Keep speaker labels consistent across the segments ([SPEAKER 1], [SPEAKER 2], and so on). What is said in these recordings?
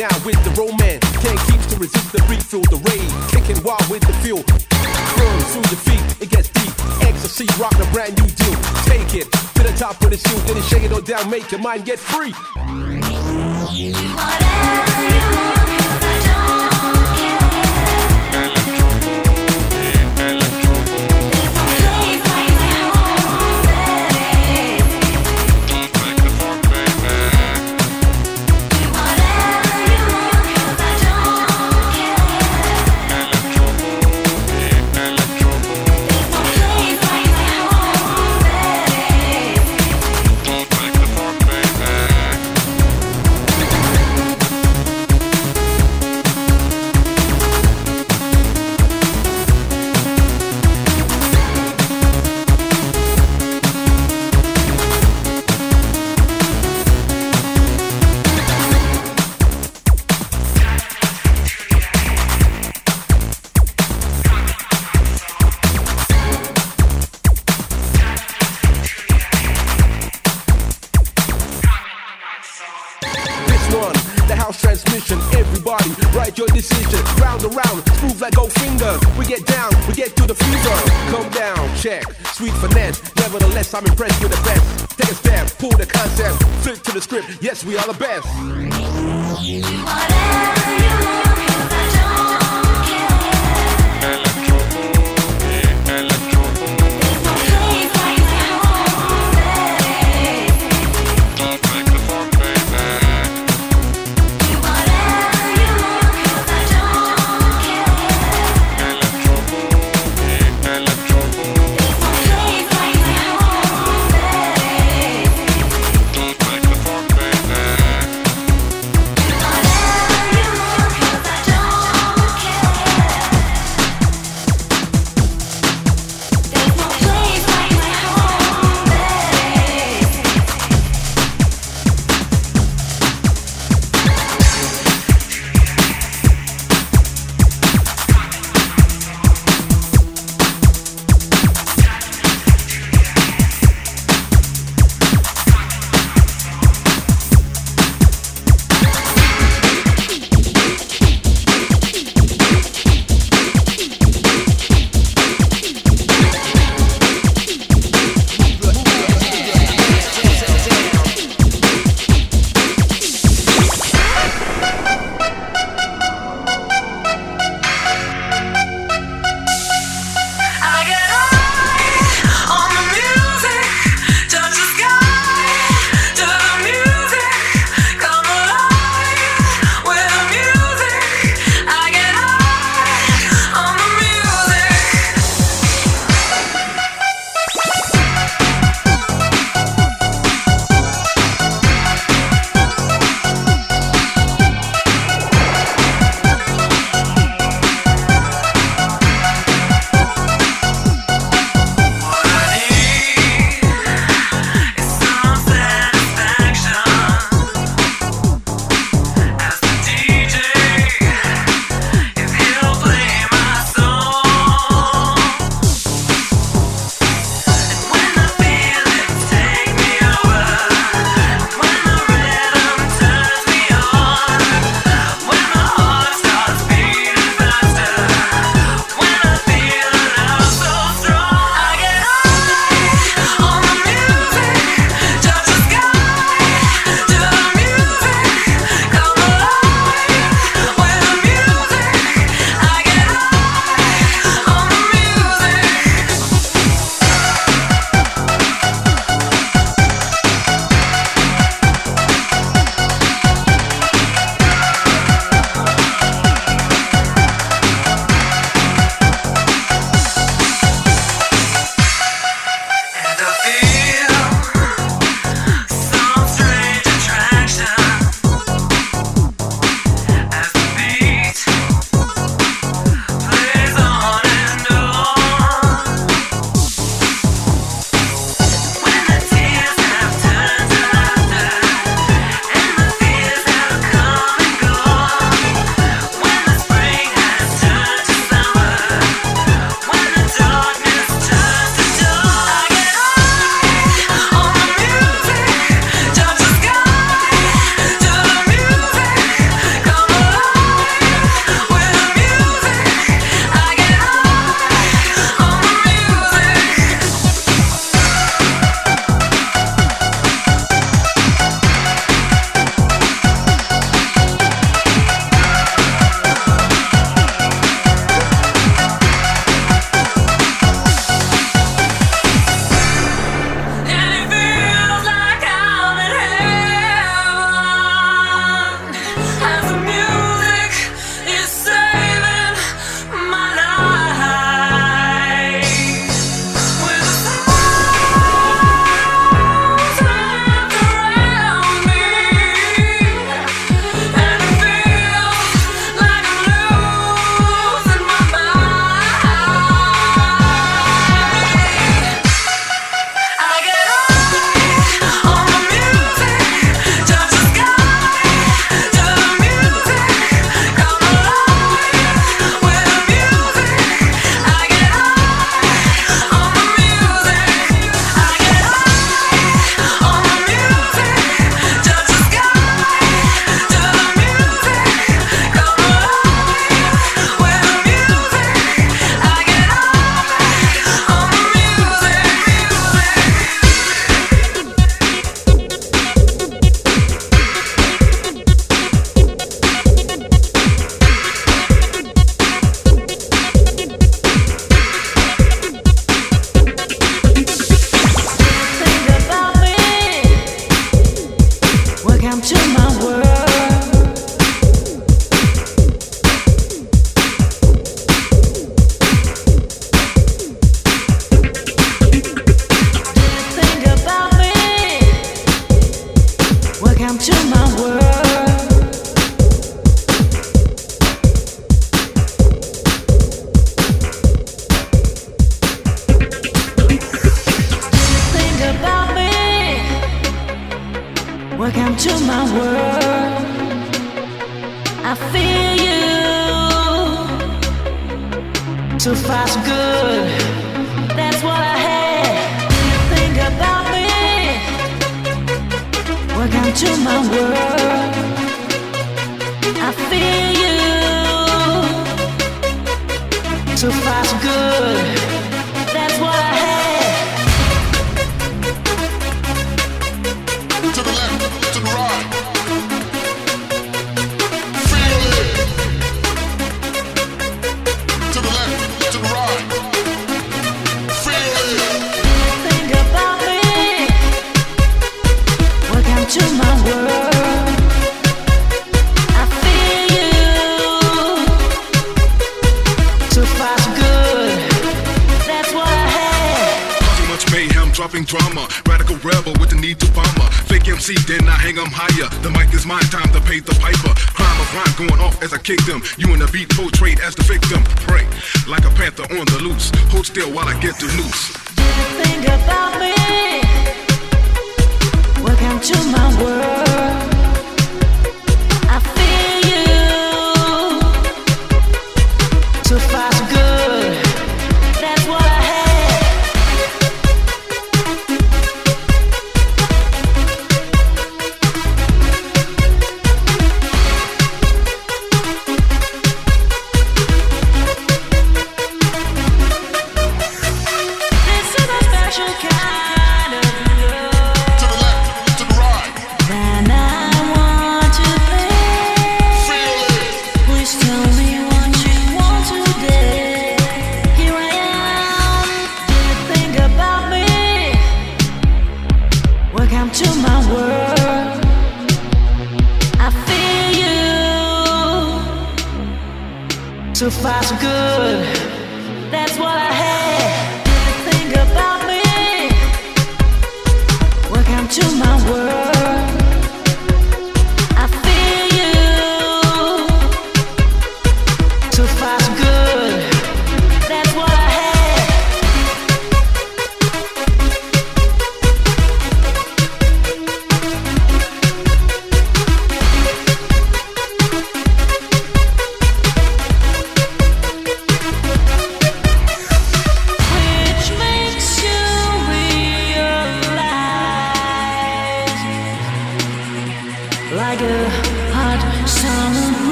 [SPEAKER 1] now with the romance. Can't keep to resist the beat, feel the rage, kicking wild with the feel. Through your feet, it gets deep. Ecstasy, rock a brand new deal. Take it to the top of the shoot, then shake it all down, make your mind get free.
[SPEAKER 2] Whatever you want.
[SPEAKER 1] I feel you. So fast, so good. kick them. You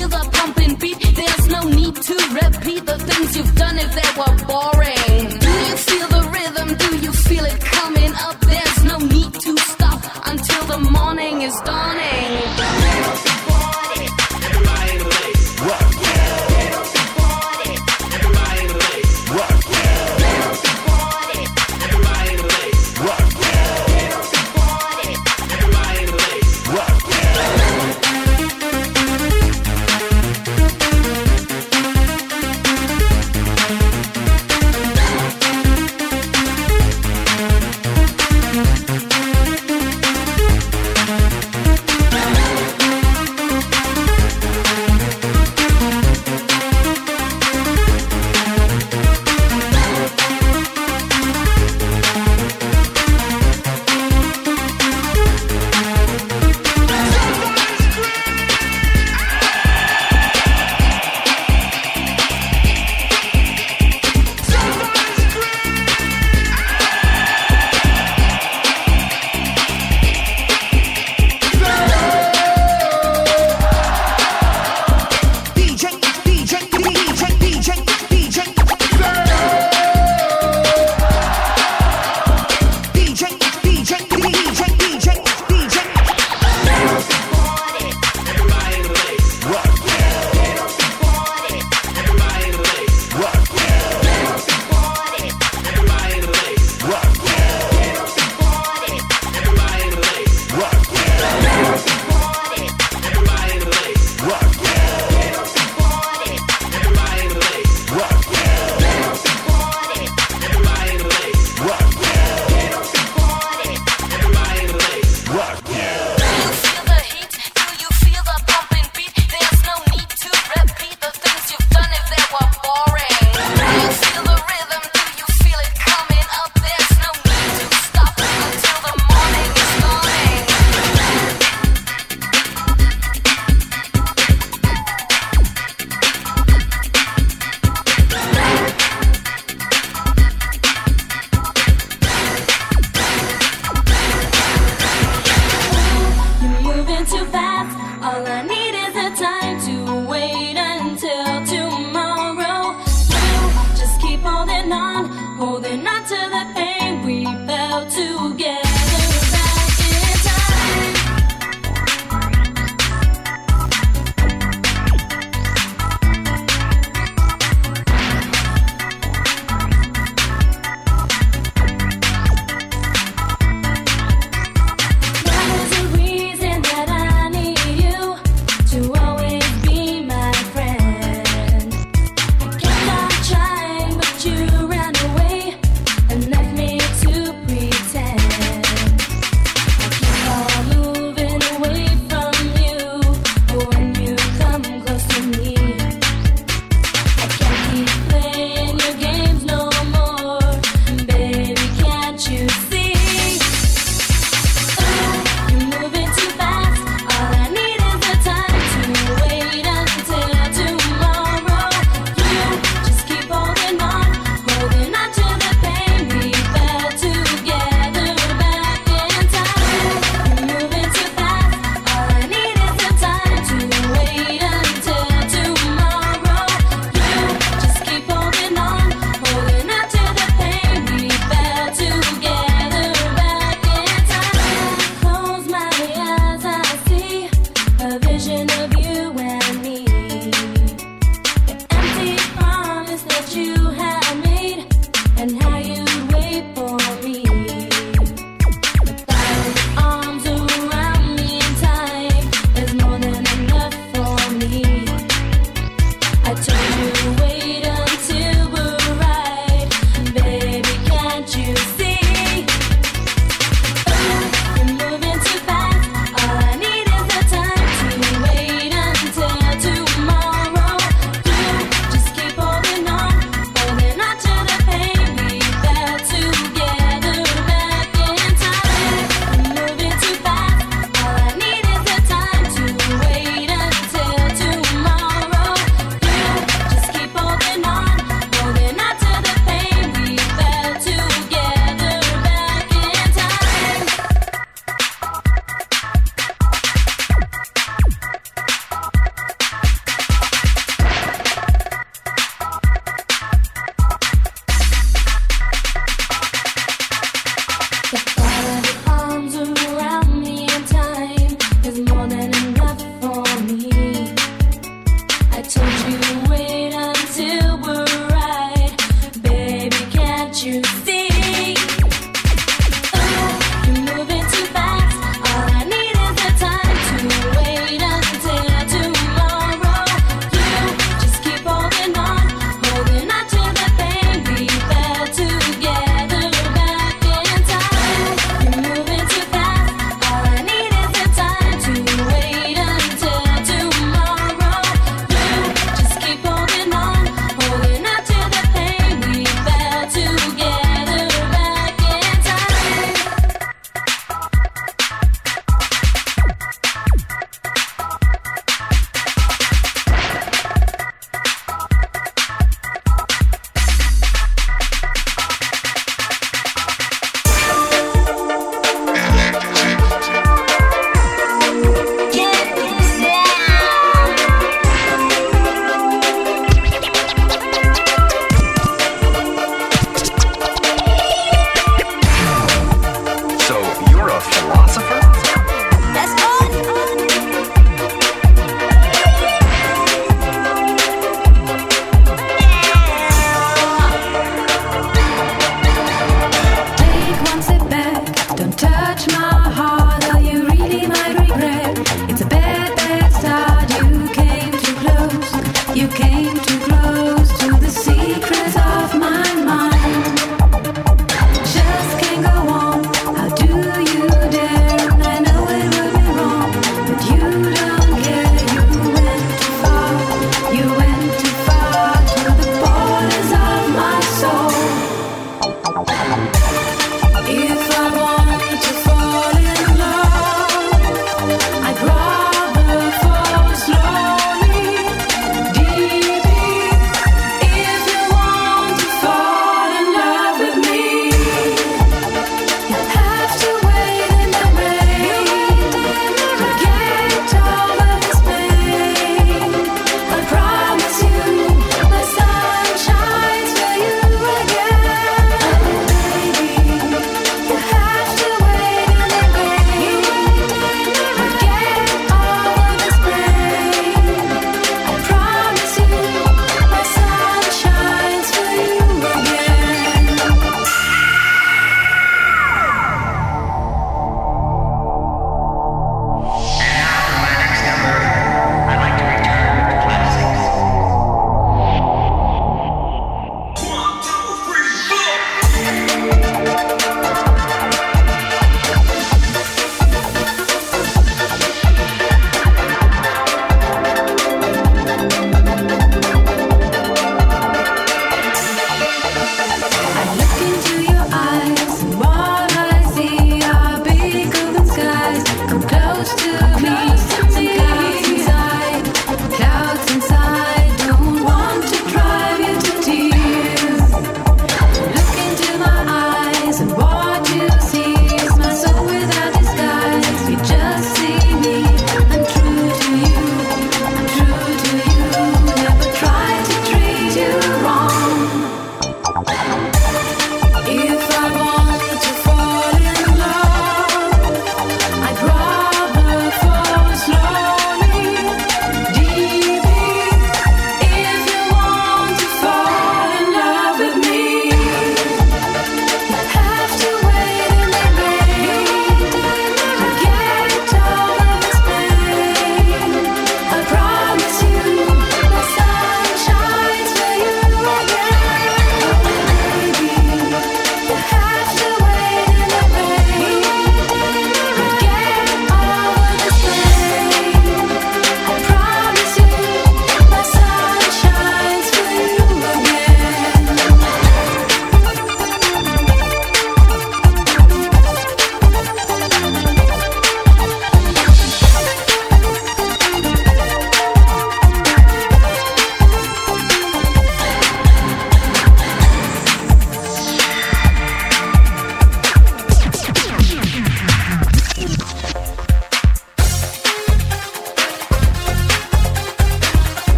[SPEAKER 1] feel the pumping beat. There's no need to repeat the things you've done
[SPEAKER 3] if there were